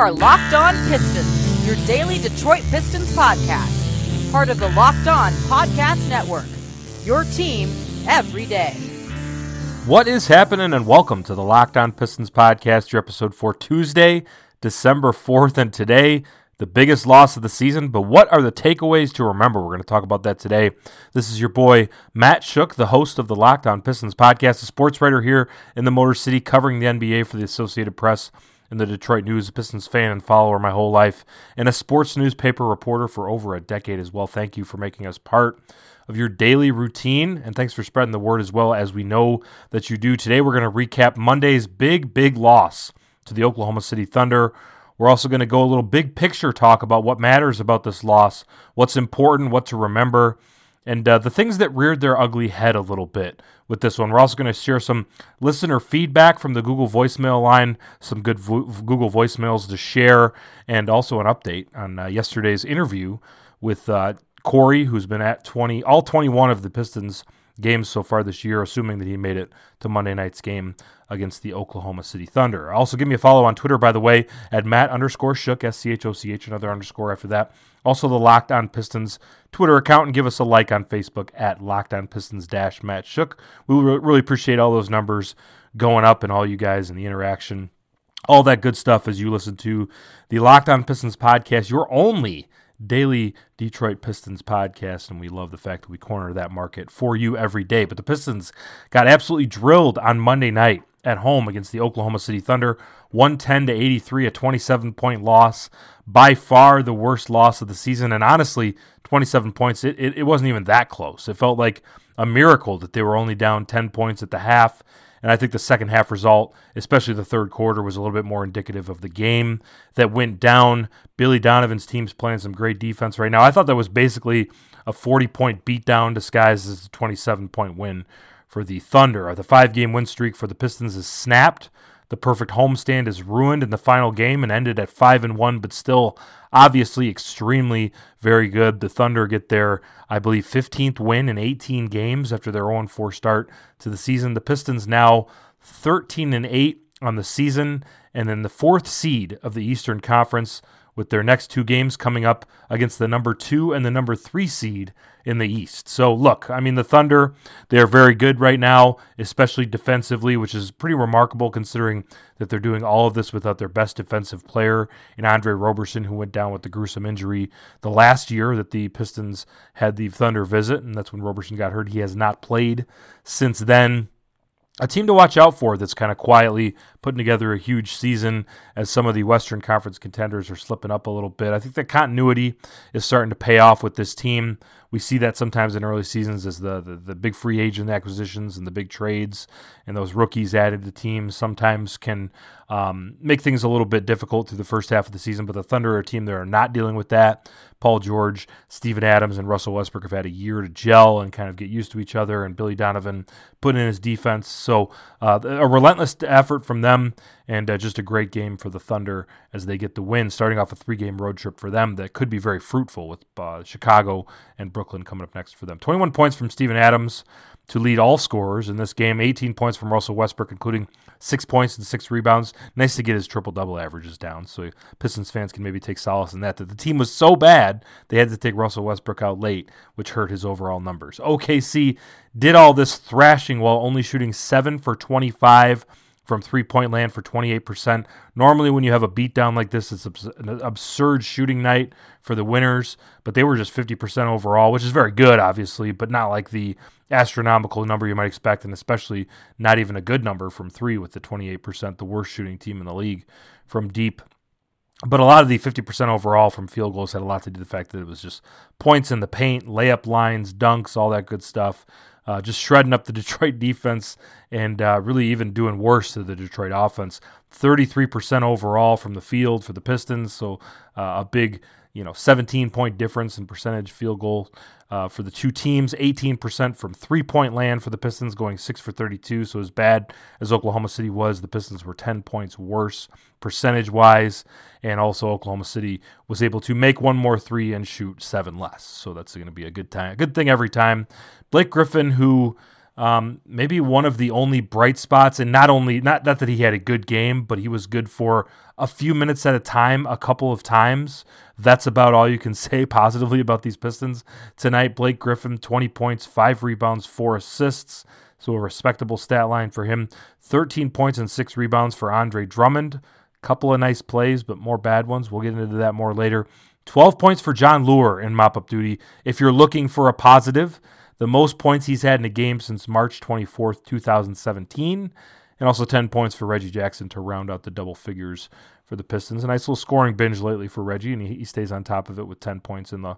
are Locked On Pistons, your daily Detroit Pistons podcast, part of the Locked On Podcast Network. Your team every day. What is happening, and welcome to the Locked On Pistons podcast, your episode for Tuesday, December 4th. And today, the biggest loss of the season, but what are the takeaways to remember? We're going to talk about that today. This is your boy, Matt Schoch, the host of the Locked On Pistons podcast, a sports writer here in the Motor City, covering the NBA for the Associated Press and the Detroit News, a Pistons fan and follower my whole life, and a sports newspaper reporter for over a decade as well. Thank you for making us part of your daily routine, and thanks for spreading the word as well as we know that you do. Today, we're going to recap Monday's big, big loss to the Oklahoma City Thunder. We're also going to go a little big picture talk about what matters about this loss, what's important, what to remember, and uh, the things that reared their ugly head a little bit with this one. We're also going to share some listener feedback from the Google voicemail line, some good vo- Google voicemails to share, and also an update on uh, yesterday's interview with uh, Corey, who's been at 20, all 21 of the Pistons games so far this year, assuming that he made it to Monday night's game against the Oklahoma City Thunder. Also, give me a follow on Twitter, by the way, at Matt underscore Schoch, S C H O C H, another underscore after that. Also, the Locked On Pistons Twitter account, and give us a like on Facebook at Locked On Pistons dash Matt Schoch. We really appreciate all those numbers going up and all you guys and the interaction. All that good stuff as you listen to the Locked On Pistons podcast, your only daily Detroit Pistons podcast, and we love the fact that we corner that market for you every day. But the Pistons got absolutely drilled on Monday night at home against the Oklahoma City Thunder, 110 to 83, a 27 point loss, by far the worst loss of the season. And honestly, 27 points, it, it, it wasn't even that close. It felt like a miracle that they were only down 10 points at the half and I think the second half result, especially the third quarter, was a little bit more indicative of the game that went down. Billy Donovan's team's playing some great defense right now. I thought that was basically a 40 point beatdown disguised as a 27 point win for the Thunder. The five game win streak for the Pistons is snapped. The perfect homestand is ruined in the final game and ended at 5 and 1, but still obviously extremely very good. The Thunder get their, I believe, 15th win in 18 games after their 0 4 start to the season. The Pistons now 13 and 8 on the season, and then the fourth seed of the Eastern Conference with their next two games coming up against the number two and the number three seed in the East. So, look, I mean, the Thunder, they're very good right now, especially defensively, which is pretty remarkable considering that they're doing all of this without their best defensive player in Andre Roberson, who went down with the gruesome injury the last year that the Pistons had the Thunder visit, and that's when Roberson got hurt. He has not played since then a team to watch out for that's kind of quietly putting together a huge season as some of the Western Conference contenders are slipping up a little bit. I think the continuity is starting to pay off with this team. We see that sometimes in early seasons as the, the, the big free agent acquisitions and the big trades and those rookies added to teams sometimes can um, make things a little bit difficult through the first half of the season. But the Thunder are a team that are not dealing with that. Paul George, Steven Adams, and Russell Westbrook have had a year to gel and kind of get used to each other. And Billy Donovan put in his defense. So uh, a relentless effort from them, and uh, just a great game for the Thunder as they get the win, starting off a three-game road trip for them that could be very fruitful with uh, Chicago and Brooklyn coming up next for them. 21 points from Steven Adams to lead all scorers in this game. 18 points from Russell Westbrook, including six points and six rebounds. Nice to get his triple double averages down, so Pistons fans can maybe take solace in that. That the team was so bad they had to take Russell Westbrook out late, which hurt his overall numbers. OKC did all this thrashing while only shooting seven for 25 from three point land for 28%. Normally, when you have a beatdown like this, it's an absurd shooting night for the winners, but they were just 50% overall, which is very good, obviously, but not like the astronomical number you might expect, and especially not even a good number from three with the 28%, the worst shooting team in the league from deep. But a lot of the 50% overall from field goals had a lot to do with the fact that it was just points in the paint, layup lines, dunks, all that good stuff uh, just shredding up the Detroit defense and uh, really even doing worse to the Detroit offense. 33% overall from the field for the Pistons, so uh, a big you know 17 point difference in percentage field goal uh, for the two teams 18% from three point land for the pistons going 6 for 32 so as bad as oklahoma city was the pistons were 10 points worse percentage wise and also oklahoma city was able to make one more three and shoot seven less. So that's going to be a good time a good thing every time. Blake griffin who Um, maybe one of the only bright spots, and not only not, not that he had a good game, but he was good for a few minutes at a time, a couple of times. That's about all you can say positively about these Pistons tonight. Blake Griffin, 20 points, five rebounds, four assists. So a respectable stat line for him. 13 points and six rebounds for Andre Drummond. Couple of nice plays, but more bad ones. We'll get into that more later. 12 points for Jon Leuer in mop up duty. If you're looking for a positive, the most points he's had in a game since March 24th, 2017. And also 10 points for Reggie Jackson to round out the double figures for the Pistons. A nice little scoring binge lately for Reggie, and he, he stays on top of it with 10 points in the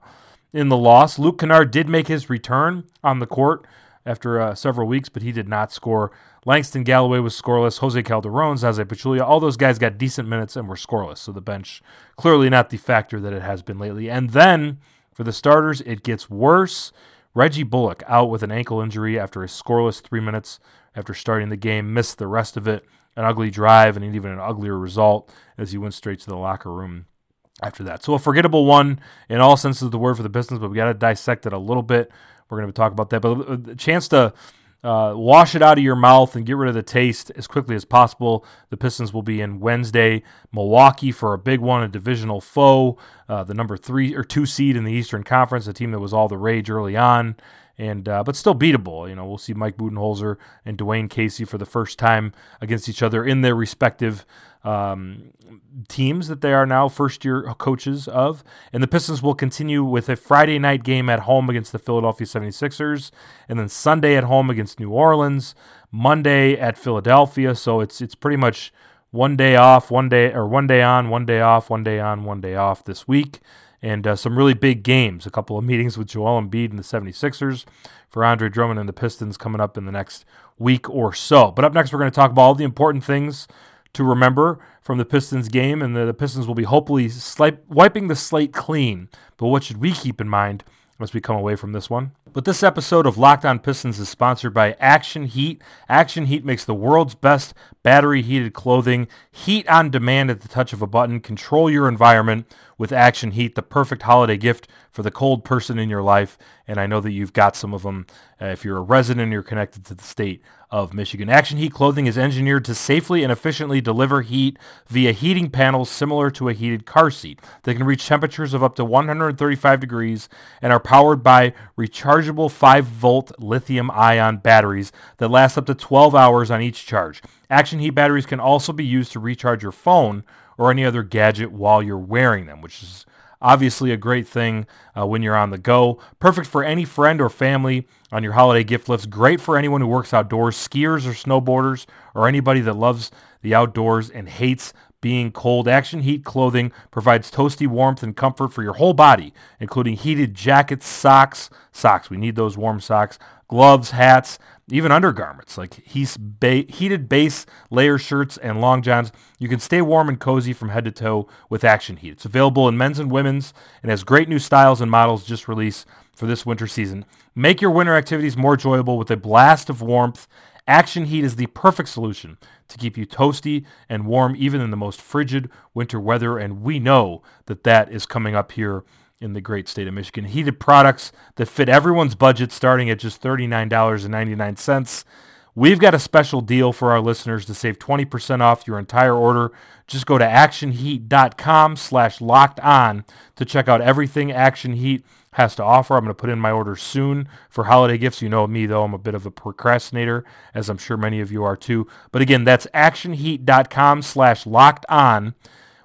in the loss. Luke Kennard did make his return on the court after uh, several weeks, but he did not score. Langston Galloway was scoreless. Jose Calderon, Zaza Pachulia, all those guys got decent minutes and were scoreless. So the bench clearly not the factor that it has been lately. And then for the starters, it gets worse. Reggie Bullock out with an ankle injury after a scoreless three minutes after starting the game, missed the rest of it. An ugly drive and even an uglier result as he went straight to the locker room after that. So a forgettable one in all senses of the word for the Pistons, but we got to dissect it a little bit. We're going to talk about that, but a chance to uh, wash it out of your mouth and get rid of the taste as quickly as possible. The Pistons will be in Wednesday, Milwaukee for a big one, a divisional foe, uh, the number three or two seed in the Eastern Conference, a team that was all the rage early on, and uh, but still beatable. You know, we'll see Mike Budenholzer and Dwane Casey for the first time against each other in their respective um, teams that they are now first year coaches of. And the Pistons will continue with a Friday night game at home against the Philadelphia 76ers, and then Sunday at home against New Orleans, Monday at Philadelphia. So it's it's pretty much one day off, one day or one day on, one day off, one day on, one day off this week. And uh, some really big games, a couple of meetings with Joel Embiid and the 76ers for Andre Drummond and the Pistons coming up in the next week or so. But up next, we're going to talk about all the important things to remember from the Pistons game, and the, the Pistons will be hopefully wiping the slate clean. But what should we keep in mind as we come away from this one? But this episode of Locked On Pistons is sponsored by Action Heat. Action Heat makes the world's best battery heated clothing. Heat on demand at the touch of a button. Control your environment with Action Heat, the perfect holiday gift for the cold person in your life. And I know that you've got some of them uh, if you're a resident and you're connected to the state of Michigan. Action Heat clothing is engineered to safely and efficiently deliver heat via heating panels similar to a heated car seat. They can reach temperatures of up to 135 degrees and are powered by rechargeable 5 volt lithium ion batteries that last up to 12 hours on each charge. Action Heat batteries can also be used to recharge your phone or any other gadget while you're wearing them, which is Obviously, a great thing uh, when you're on the go. Perfect for any friend or family on your holiday gift list. Great for anyone who works outdoors, skiers or snowboarders, or anybody that loves the outdoors and hates being cold. Action Heat clothing provides toasty warmth and comfort for your whole body, including heated jackets, socks, socks. We need those warm socks, gloves, hats, even undergarments like he's ba- heated base layer shirts and long johns. You can stay warm and cozy from head to toe with Action Heat. It's available in men's and women's and has great new styles and models just released for this winter season. Make your winter activities more enjoyable with a blast of warmth. Action Heat is the perfect solution to keep you toasty and warm even in the most frigid winter weather and we know that that is coming up here in the great state of Michigan. Heated products that fit everyone's budget starting at just $39.99. We've got a special deal for our listeners to save 20% off your entire order. Just go to actionheat.com slash locked on to check out everything Action Heat has to offer. I'm going to put in my order soon for holiday gifts. You know me, though. I'm a bit of a procrastinator, as I'm sure many of you are too. But again, that's actionheat.com slash locked on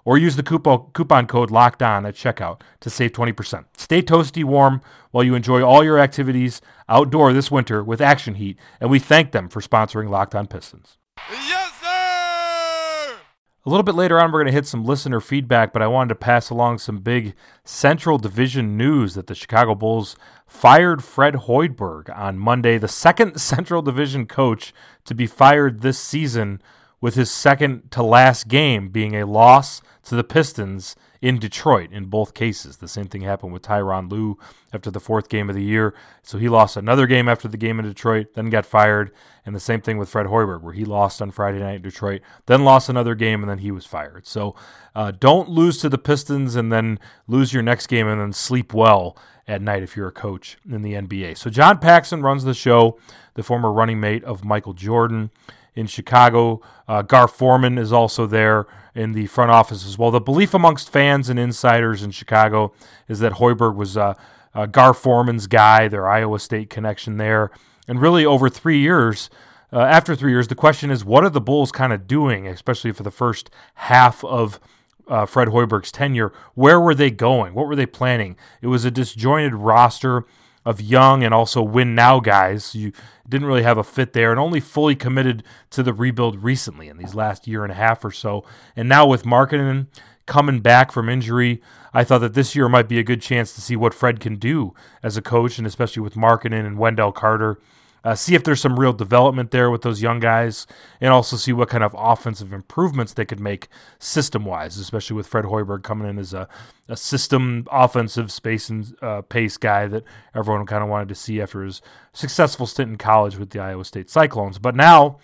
or use the coupon, coupon code locked on at checkout to save 20%. Stay toasty warm while you enjoy all your activities outdoor this winter with Action Heat, and we thank them for sponsoring Locked On Pistons. Yes, sir! A little bit later on, we're going to hit some listener feedback, but I wanted to pass along some big Central Division news that the Chicago Bulls fired Fred Hoiberg on Monday, the second Central Division coach to be fired this season, with his second to last game being a loss to the Pistons in Detroit in both cases. The same thing happened with Tyronn Lue after the fourth game of the year. So he lost another game after the game in Detroit, then got fired. And the same thing with Fred Hoiberg, where he lost on Friday night in Detroit, then lost another game, and then he was fired. So uh, don't lose to the Pistons and then lose your next game and then sleep well at night if you're a coach in the NBA. So John Paxson runs the show, the former running mate of Michael Jordan in Chicago. Uh, Gar Forman is also there in the front office as well. The belief amongst fans and insiders in Chicago is that Hoiberg was uh, uh, Gar Forman's guy, their Iowa State connection there. And really, over three years, uh, after three years, the question is what are the Bulls kind of doing, especially for the first half of uh, Fred Hoiberg's tenure? Where were they going? What were they planning? It was a disjointed roster of young and also win now guys. You didn't really have a fit there and only fully committed to the rebuild recently in these last year and a half or so. And now with Markkanen coming back from injury, I thought that this year might be a good chance to see what Fred can do as a coach, and especially with Markkanen and Wendell Carter uh, see if there's some real development there with those young guys, and also see what kind of offensive improvements they could make system wise, especially with Fred Hoiberg coming in as a, a system offensive space and uh, pace guy that everyone kind of wanted to see after his successful stint in college with the Iowa State Cyclones. But now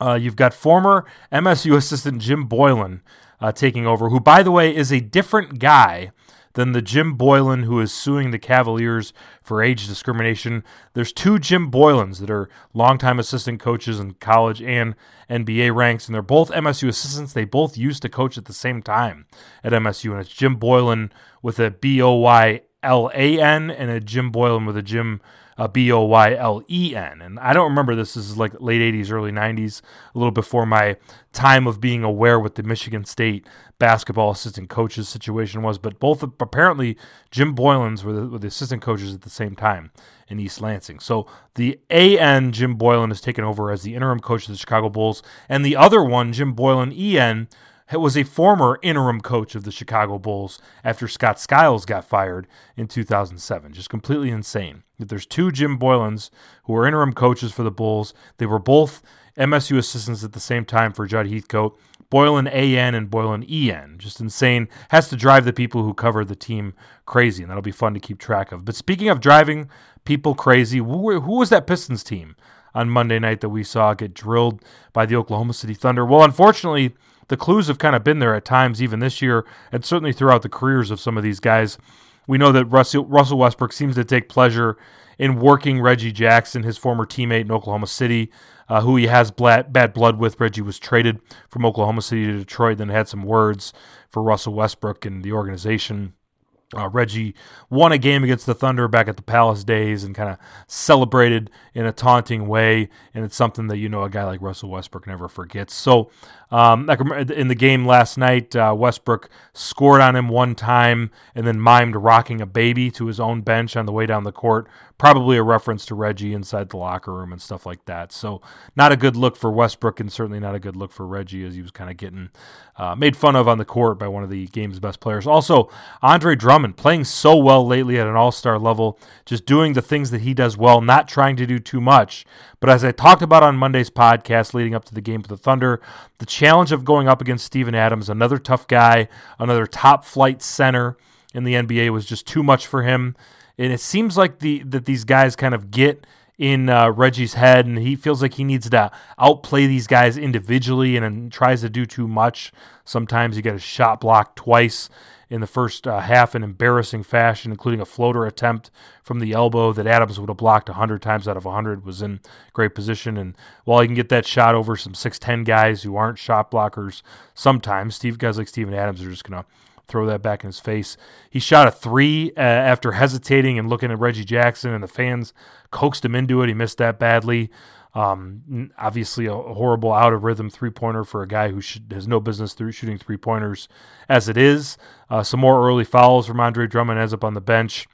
uh, you've got former MSU assistant Jim Boylan uh, taking over, who, by the way, is a different guy than the Jim Boylan who is suing the Cavaliers for age discrimination. There's two Jim Boylans that are longtime assistant coaches in college and NBA ranks, and they're both MSU assistants. They both used to coach at the same time at MSU, and it's Jim Boylan with a B O Y L A N and a Jim Boylan with a Jim uh, B O Y L E N. And I don't remember this. This is like late 80s, early 90s, a little before my time of being aware what the Michigan State basketball assistant coaches situation was. But both apparently Jim Boylen's were the, were the assistant coaches at the same time in East Lansing. So the AN Jim Boylan has taken over as the interim coach of the Chicago Bulls, and the other one, Jim Boylen EN, was a former interim coach of the Chicago Bulls after Scott Skiles got fired in 2007. Just completely insane. That there's two Jim Boylens who were interim coaches for the Bulls. They were both MSU assistants at the same time for Judd Heathcote. Boylan AN and Boylen EN. Just insane. Has to drive the people who cover the team crazy, and that'll be fun to keep track of. But speaking of driving people crazy, who was that Pistons team on Monday night that we saw get drilled by the Oklahoma City Thunder? Well, unfortunately, the clues have kind of been there at times, even this year, and certainly throughout the careers of some of these guys. We know that Russell, Russell Westbrook seems to take pleasure in working Reggie Jackson, his former teammate in Oklahoma City, uh, who he has bad, bad blood with. Reggie was traded from Oklahoma City to Detroit, then had some words for Russell Westbrook and the organization. Uh, Reggie won a game against the Thunder back at the Palace days and kind of celebrated in a taunting way. And it's something that, you know, a guy like Russell Westbrook never forgets. So, um, in the game last night, uh, Westbrook scored on him one time and then mimed rocking a baby to his own bench on the way down the court probably a reference to Reggie inside the locker room and stuff like that. So not a good look for Westbrook, and certainly not a good look for Reggie as he was kind of getting uh, made fun of on the court by one of the game's best players. Also, Andre Drummond playing so well lately at an All Star level, just doing the things that he does well, not trying to do too much. But as I talked about on Monday's podcast leading up to the game for the Thunder, the challenge of going up against Steven Adams, another tough guy, another top flight center in the NBA, was just too much for him and it seems like the that these guys kind of get in uh, Reggie's head, and he feels like he needs to outplay these guys individually, and then tries to do too much. Sometimes you get a shot blocked twice in the first uh, half in embarrassing fashion, including a floater attempt from the elbow that Adams would have blocked 100 times out of 100, was in great position. And while he can get that shot over some 6'10 guys who aren't shot blockers, sometimes Steve guys like Steven Adams are just going to throw that back in his face. He shot a three uh, after hesitating and looking at Reggie Jackson, and the fans coaxed him into it. He missed that badly. Um, obviously, a, horrible out of rhythm three pointer for a guy who should, has no business through shooting three pointers as it is. Uh, some more early fouls from Andre Drummond ends up on the bench.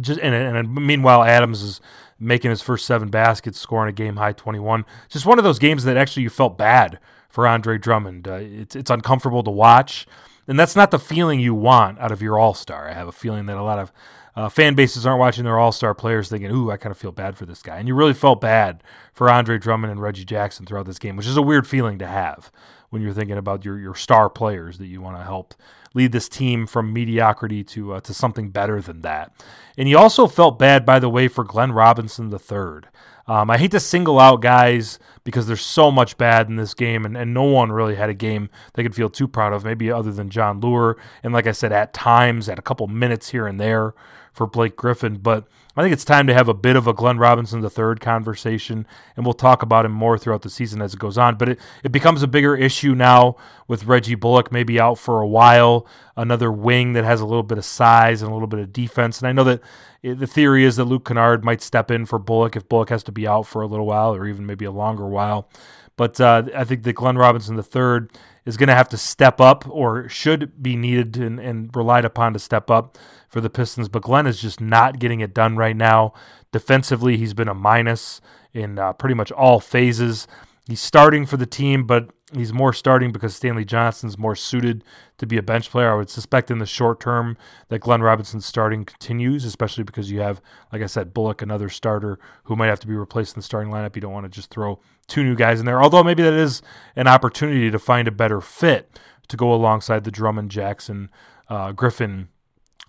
Just and, and meanwhile, Adams is making his first seven baskets, scoring a game high 21. Just one of those games that actually you felt bad for Andre Drummond. Uh, it's it's uncomfortable to watch and that's not the feeling you want out of your All Star. I have a feeling that a lot of uh, fan bases aren't watching their All Star players thinking, "Ooh, I kind of feel bad for this guy," and you really felt bad for Andre Drummond and Reggie Jackson throughout this game, which is a weird feeling to have when you're thinking about your your star players that you want to help lead this team from mediocrity to uh, to something better than that. And he also felt bad, by the way, for Glenn Robinson III. Um, I hate to single out guys because there's so much bad in this game, and, and no one really had a game they could feel too proud of, maybe other than Jon Leuer. And like I said, at times, at a couple minutes here and there for Blake Griffin. But I think it's time to have a bit of a Glenn Robinson III conversation, and we'll talk about him more throughout the season as it goes on. But it, it becomes a bigger issue now with Reggie Bullock maybe out for a while, another wing that has a little bit of size and a little bit of defense. And I know that the theory is that Luke Kennard might step in for Bullock if Bullock has to be out for a little while or even maybe a longer while. But uh, I think that Glenn Robinson III is going to have to step up or should be needed and, and relied upon to step up for the Pistons, but Glenn is just not getting it done right now. Defensively, he's been a minus in uh, pretty much all phases. He's starting for the team, but he's more starting because Stanley Johnson's more suited to be a bench player. I would suspect in the short term that Glenn Robinson's starting continues, especially because you have, like I said, Bullock, another starter who might have to be replaced in the starting lineup. You don't want to just throw two new guys in there, although maybe that is an opportunity to find a better fit to go alongside the Drummond, Jackson, uh, Griffin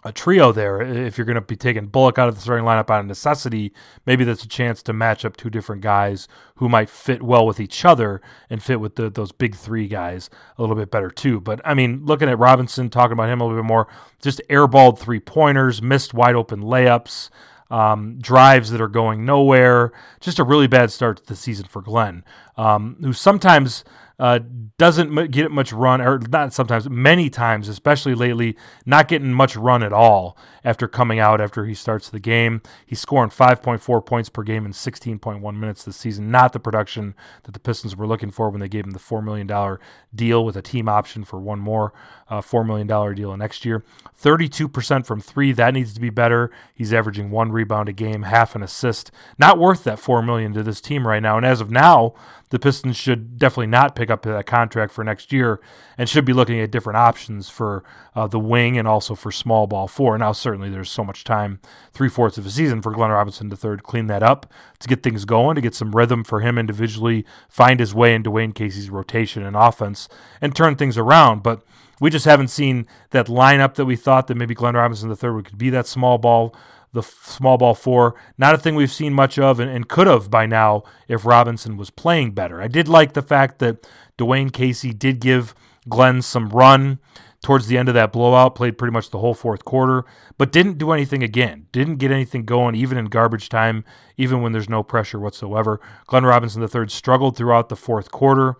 a trio there. If you're going to be taking Bullock out of the starting lineup out of necessity, maybe that's a chance to match up two different guys who might fit well with each other and fit with the, those big three guys a little bit better too. But I mean, looking at Robinson, talking about him a little bit more, just airballed three pointers, missed wide open layups. Um, drives that are going nowhere. Just a really bad start to the season for Glenn, um, who sometimes uh, doesn't get much run, or not sometimes, many times, especially lately, not getting much run at all after coming out after he starts the game. He's scoring 5.4 points per game in 16.1 minutes this season. Not the production that the Pistons were looking for when they gave him the $4 million deal with a team option for one more uh, $4 million deal next year. 32% from three. That needs to be better. He's averaging one rebound a game, half an assist. Not worth that 4 million to this team right now. And as of now, the Pistons should definitely not pick up that contract for next year and should be looking at different options for uh, the wing and also for small ball four. Now, certainly there's so much time, three fourths of a season for Glenn Robinson to third, clean that up to get things going, to get some rhythm for him individually, find his way in Dwane Casey's rotation and offense, and turn things around. But we just haven't seen that lineup that we thought that maybe Glenn Robinson the third could be that small ball the small ball four. Not a thing we've seen much of and, and, could have by now if Robinson was playing better. I did like the fact that Dwane Casey did give Glenn some run towards the end of that blowout, played pretty much the whole fourth quarter, but didn't do anything again. Didn't get anything going, even in garbage time, even when there's no pressure whatsoever. Glenn Robinson III struggled throughout the fourth quarter.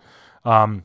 Um,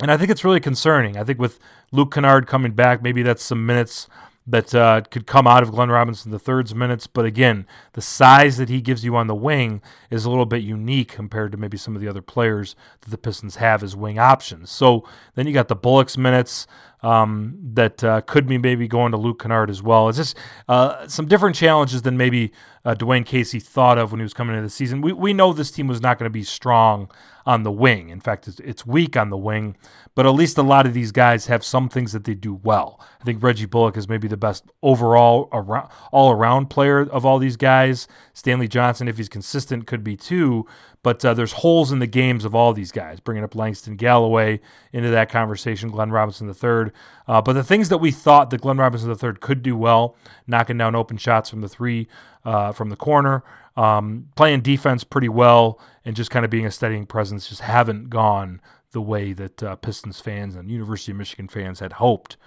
and I think it's really concerning. I think with Luke Kennard coming back, maybe that's some minutes that uh, could come out of Glenn Robinson the third's minutes. But again, the size that he gives you on the wing is a little bit unique compared to maybe some of the other players that the Pistons have as wing options. So then you got the Bullocks minutes um, that uh, could be maybe going to Luke Kennard as well. It's just uh, some different challenges than maybe uh, Dwane Casey thought of when he was coming into the season. We, we know this team was not going to be strong on the wing. In fact, it's, it's weak on the wing, but at least a lot of these guys have some things that they do well. I think Reggie Bullock is maybe the best overall around, all around player of all these guys. Stanley Johnson, if he's consistent, could be too. But uh, there's holes in the games of all these guys. Bringing up Langston Galloway into that conversation, Glenn Robinson III. Uh, but the things that we thought that Glenn Robinson III could do well, knocking down open shots from the three, uh, from the corner, um, playing defense pretty well, and just kind of being a steadying presence, just haven't gone the way that uh, Pistons fans and University of Michigan fans had hoped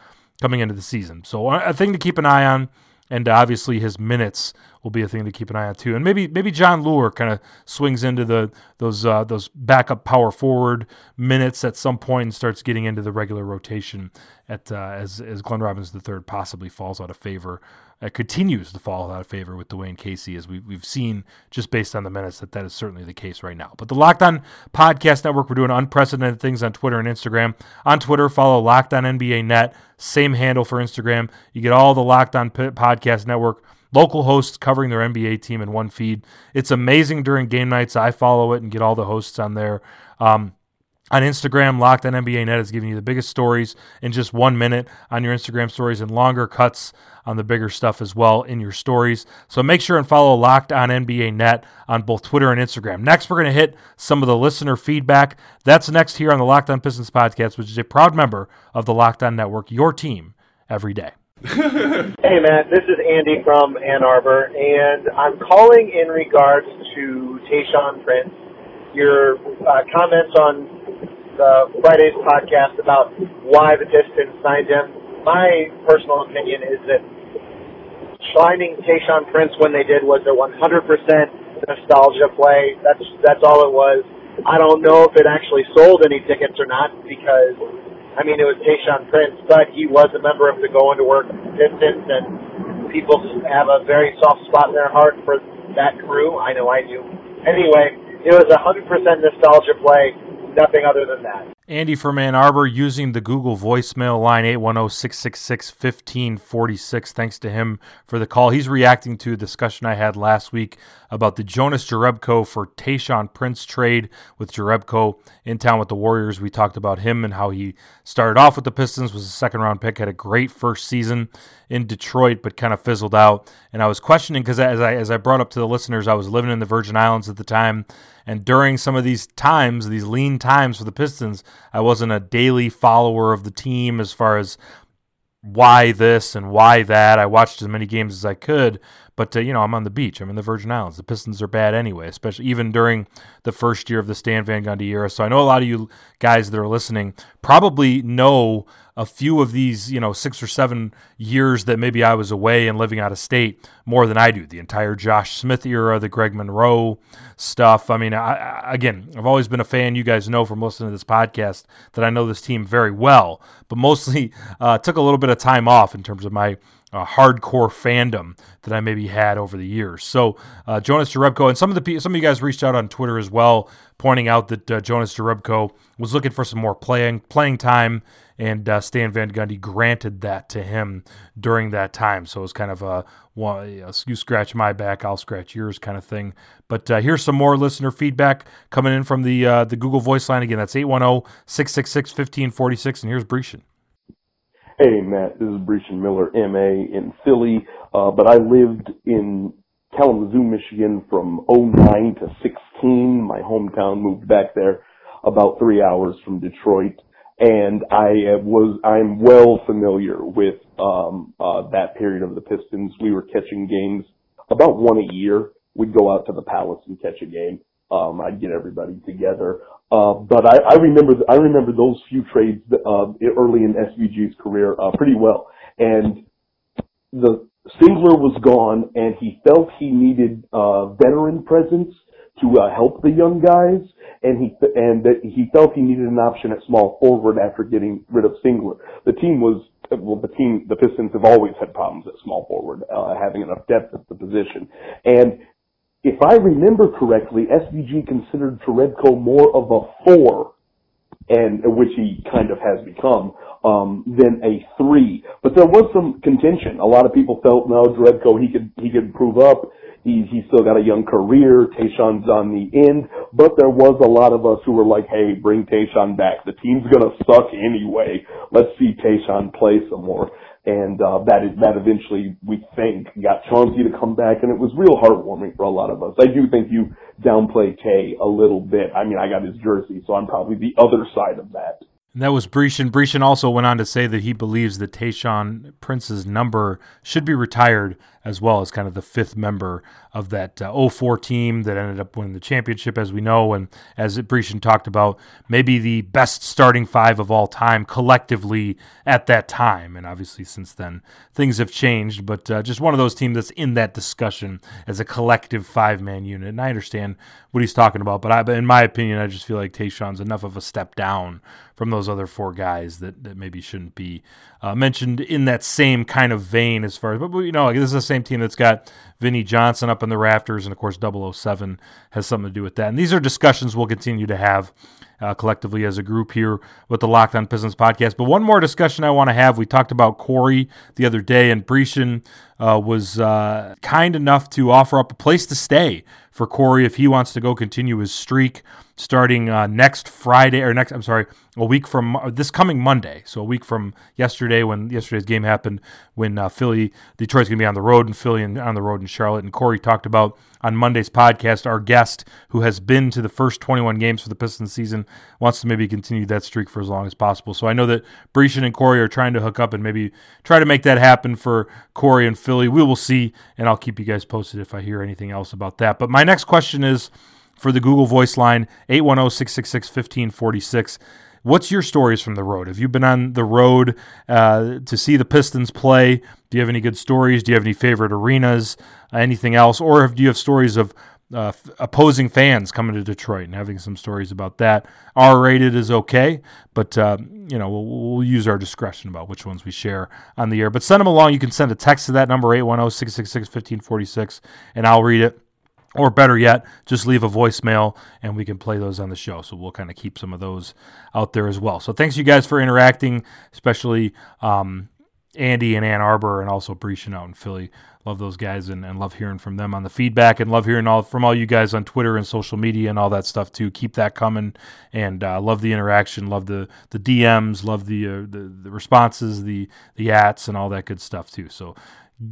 coming into the season. So a thing to keep an eye on and obviously his minutes will be a thing to keep an eye on too. And maybe maybe Jon Leuer kind of swings into the those uh, those backup power forward minutes at some point and starts getting into the regular rotation at uh, as as Glenn Robinson III possibly falls out of favor. It continues to fall out of favor with Dwane Casey, as we, we've seen just based on the minutes that that is certainly the case right now. But the Locked On Podcast Network, we're doing unprecedented things on Twitter and Instagram. On Twitter, follow Locked On NBA Net, same handle for Instagram. You get all the Locked On Podcast Network local hosts covering their NBA team in one feed. It's amazing during game nights. I follow it and get all the hosts on there. Um, on Instagram, Locked on NBA Net is giving you the biggest stories in just one minute on your Instagram stories and longer cuts on the bigger stuff as well in your stories. So make sure and follow Locked on NBA Net on both Twitter and Instagram. Next, we're going to hit some of the listener feedback. That's next here on the Locked on Pistons podcast, which is a proud member of the Locked on Network, your team every day. hey, Matt, this is Andy from Ann Arbor, and I'm calling in regards to Tayshaun Prince. Your uh, comments on the Friday's podcast about why the Pistons signed him. My personal opinion is that signing Tayshaun Prince when they did was a 100% nostalgia play. That's that's all it was. I don't know if it actually sold any tickets or not because I mean, it was Tayshaun Prince, but he was a member of the Going to Work Pistons, and people have a very soft spot in their heart for that crew. I know I do. Anyway, it was a 100% nostalgia play, nothing other than that. Andy from Ann Arbor using the Google voicemail line 810-666-1546. Thanks to him for the call. He's reacting to a discussion I had last week about the Jonas Jerebko for Tayshaun Prince trade with Jerebko in town with the Warriors. We talked about him and how he started off with the Pistons, was a second round pick, had a great first season in Detroit, but kind of fizzled out. And I was questioning because as I as I brought up to the listeners, I was living in the Virgin Islands at the time, and during some of these times, these lean times for the Pistons, I wasn't a daily follower of the team as far as why this and why that. I watched as many games as I could, but uh, you know, I'm on the beach. I'm in the Virgin Islands. The Pistons are bad anyway, especially even during the first year of the Stan Van Gundy era. So I know a lot of you guys that are listening probably know a few of these, you know, six or seven years that maybe I was away and living out of state more than I do. The entire Josh Smith era, the Greg Monroe stuff. I mean, I, again, I've always been a fan. You guys know from listening to this podcast that I know this team very well, but mostly uh, took a little bit of time off in terms of my uh, hardcore fandom that I maybe had over the years. So uh, Jonas Jerebko and some of the some of you guys reached out on Twitter as well, pointing out that uh, Jonas Jerebko was looking for some more playing playing time, and uh, Stan Van Gundy granted that to him during that time. So it was kind of a well, you scratch my back, I'll scratch yours kind of thing. But uh, here's some more listener feedback coming in from the uh, the Google Voice line again. That's 810-666-1546, and here's Brescian. Hey, Matt, this is Brescian Miller, MA in Philly, uh, but I lived in Kalamazoo, Michigan from 09 to 16. My hometown moved back there about three hours from Detroit. And I was, I'm well familiar with, um, uh, that period of the Pistons. We were catching games about one a year. We'd go out to the Palace and catch a game. Um, I'd get everybody together. Uh, but I, I remember, I remember those few trades, uh, early in SVG's career, uh, pretty well. And the Singler was gone and he felt he needed, uh, veteran presence to, uh, help the young guys. And he, and that he felt he needed an option at small forward after getting rid of Singler. The team was, well, the team, the Pistons have always had problems at small forward, uh, having enough depth at the position. And if I remember correctly, SVG considered Jerebko more of a four, and which he kind of has become, um, than a three. But there was some contention. A lot of people felt no, Jerebko he could he could prove up. He he's still got a young career. Tayshaun's on the end, but there was a lot of us who were like, "Hey, bring Tayshaun back. The team's gonna suck anyway. Let's see Tayshaun play some more." And uh, that that eventually we think got Chauncey to come back, and it was real heartwarming for a lot of us. I do think you downplay Tay a little bit. I mean, I got his jersey, so I'm probably the other side of that. And that was Brescian. Brescian also went on to say that he believes that Tayshaun Prince's number should be retired as well as kind of the fifth member of that uh, 04 team that ended up winning the championship, as we know. And as Brescian talked about, maybe the best starting five of all time collectively at that time. And obviously, since then, things have changed, but uh, just one of those teams that's in that discussion as a collective five man unit. And I understand what he's talking about, but, I, but in my opinion, I just feel like Tayshaun's enough of a step down from those other four guys that, that maybe shouldn't be uh, mentioned in that same kind of vein as far as, but you know, this is the same team that's got Vinnie Johnson up in the rafters, and of course, 007 has something to do with that. And these are discussions we'll continue to have. Uh, collectively as a group here with the Locked On Pistons podcast. But one more discussion I want to have. We talked about Corey the other day, and Brescian uh, was uh, kind enough to offer up a place to stay for Corey if he wants to go continue his streak starting uh, next Friday or next. I'm sorry, a week from uh, this coming Monday. So a week from yesterday when yesterday's game happened when uh, Philly Detroit's going to be on the road and Philly and on the road in Charlotte. And Corey talked about on Monday's podcast our guest who has been to the first 21 games for the Pistons season wants to maybe continue that streak for as long as possible. So I know that Brescian and Corey are trying to hook up and maybe try to make that happen for Corey and Philly. We will see, and I'll keep you guys posted if I hear anything else about that. But my next question is for the Google Voice line 810 666 1546. What's your stories from the road? Have you been on the road uh, to see the Pistons play? Do you have any good stories? Do you have any favorite arenas? Uh, anything else? Or have, do you have stories of uh, f- opposing fans coming to Detroit and having some stories about that? R rated is okay, but uh, you know we'll, we'll, use our discretion about which ones we share on the air. But send them along. You can send a text to that number 810 666 1546, and I'll read it or better yet, just leave a voicemail and we can play those on the show. So we'll kind of keep some of those out there as well. So thanks you guys for interacting, especially um, Andy in Ann Arbor and also Brescian out in Philly. Love those guys and, and love hearing from them on the feedback and love hearing all from all you guys on Twitter and social media and all that stuff too. Keep that coming and uh, love the interaction, love the the DMs, love the, uh, the the responses, the the ats and all that good stuff too. So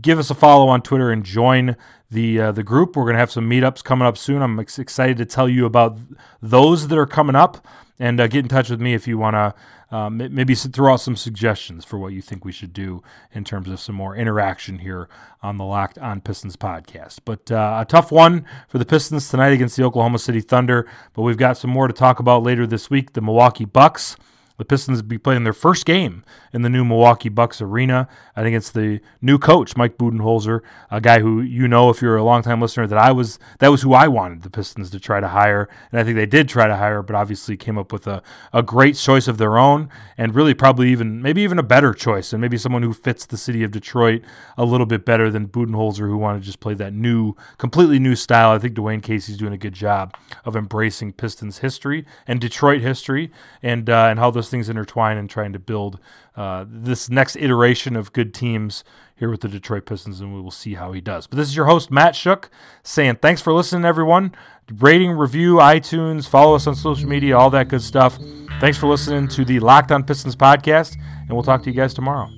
give us a follow on Twitter and join the uh, the group. We're going to have some meetups coming up soon. I'm ex- excited to tell you about those that are coming up. And uh, get in touch with me if you want to uh, maybe throw out some suggestions for what you think we should do in terms of some more interaction here on the Locked On Pistons podcast. But uh, a tough one for the Pistons tonight against the Oklahoma City Thunder. But we've got some more to talk about later this week. The Milwaukee Bucks the Pistons be playing their first game in the new Milwaukee Bucks arena. I think it's the new coach, Mike Budenholzer, a guy who you know if you're a longtime listener that I was that was who I wanted the Pistons to try to hire, and I think they did try to hire, but obviously came up with a, a great choice of their own, and really probably even maybe even a better choice, and maybe someone who fits the city of Detroit a little bit better than Budenholzer, who wanted to just play that new, completely new style. I think Dwane Casey's doing a good job of embracing Pistons history and Detroit history, and uh, and how those things intertwine and trying to build uh, this next iteration of good teams here with the Detroit Pistons, and we will see how he does. But this is your host, Matt Schoch, saying thanks for listening, everyone. Rating, review, iTunes, follow us on social media, all that good stuff. Thanks for listening to the Locked On Pistons podcast, and we'll talk to you guys tomorrow.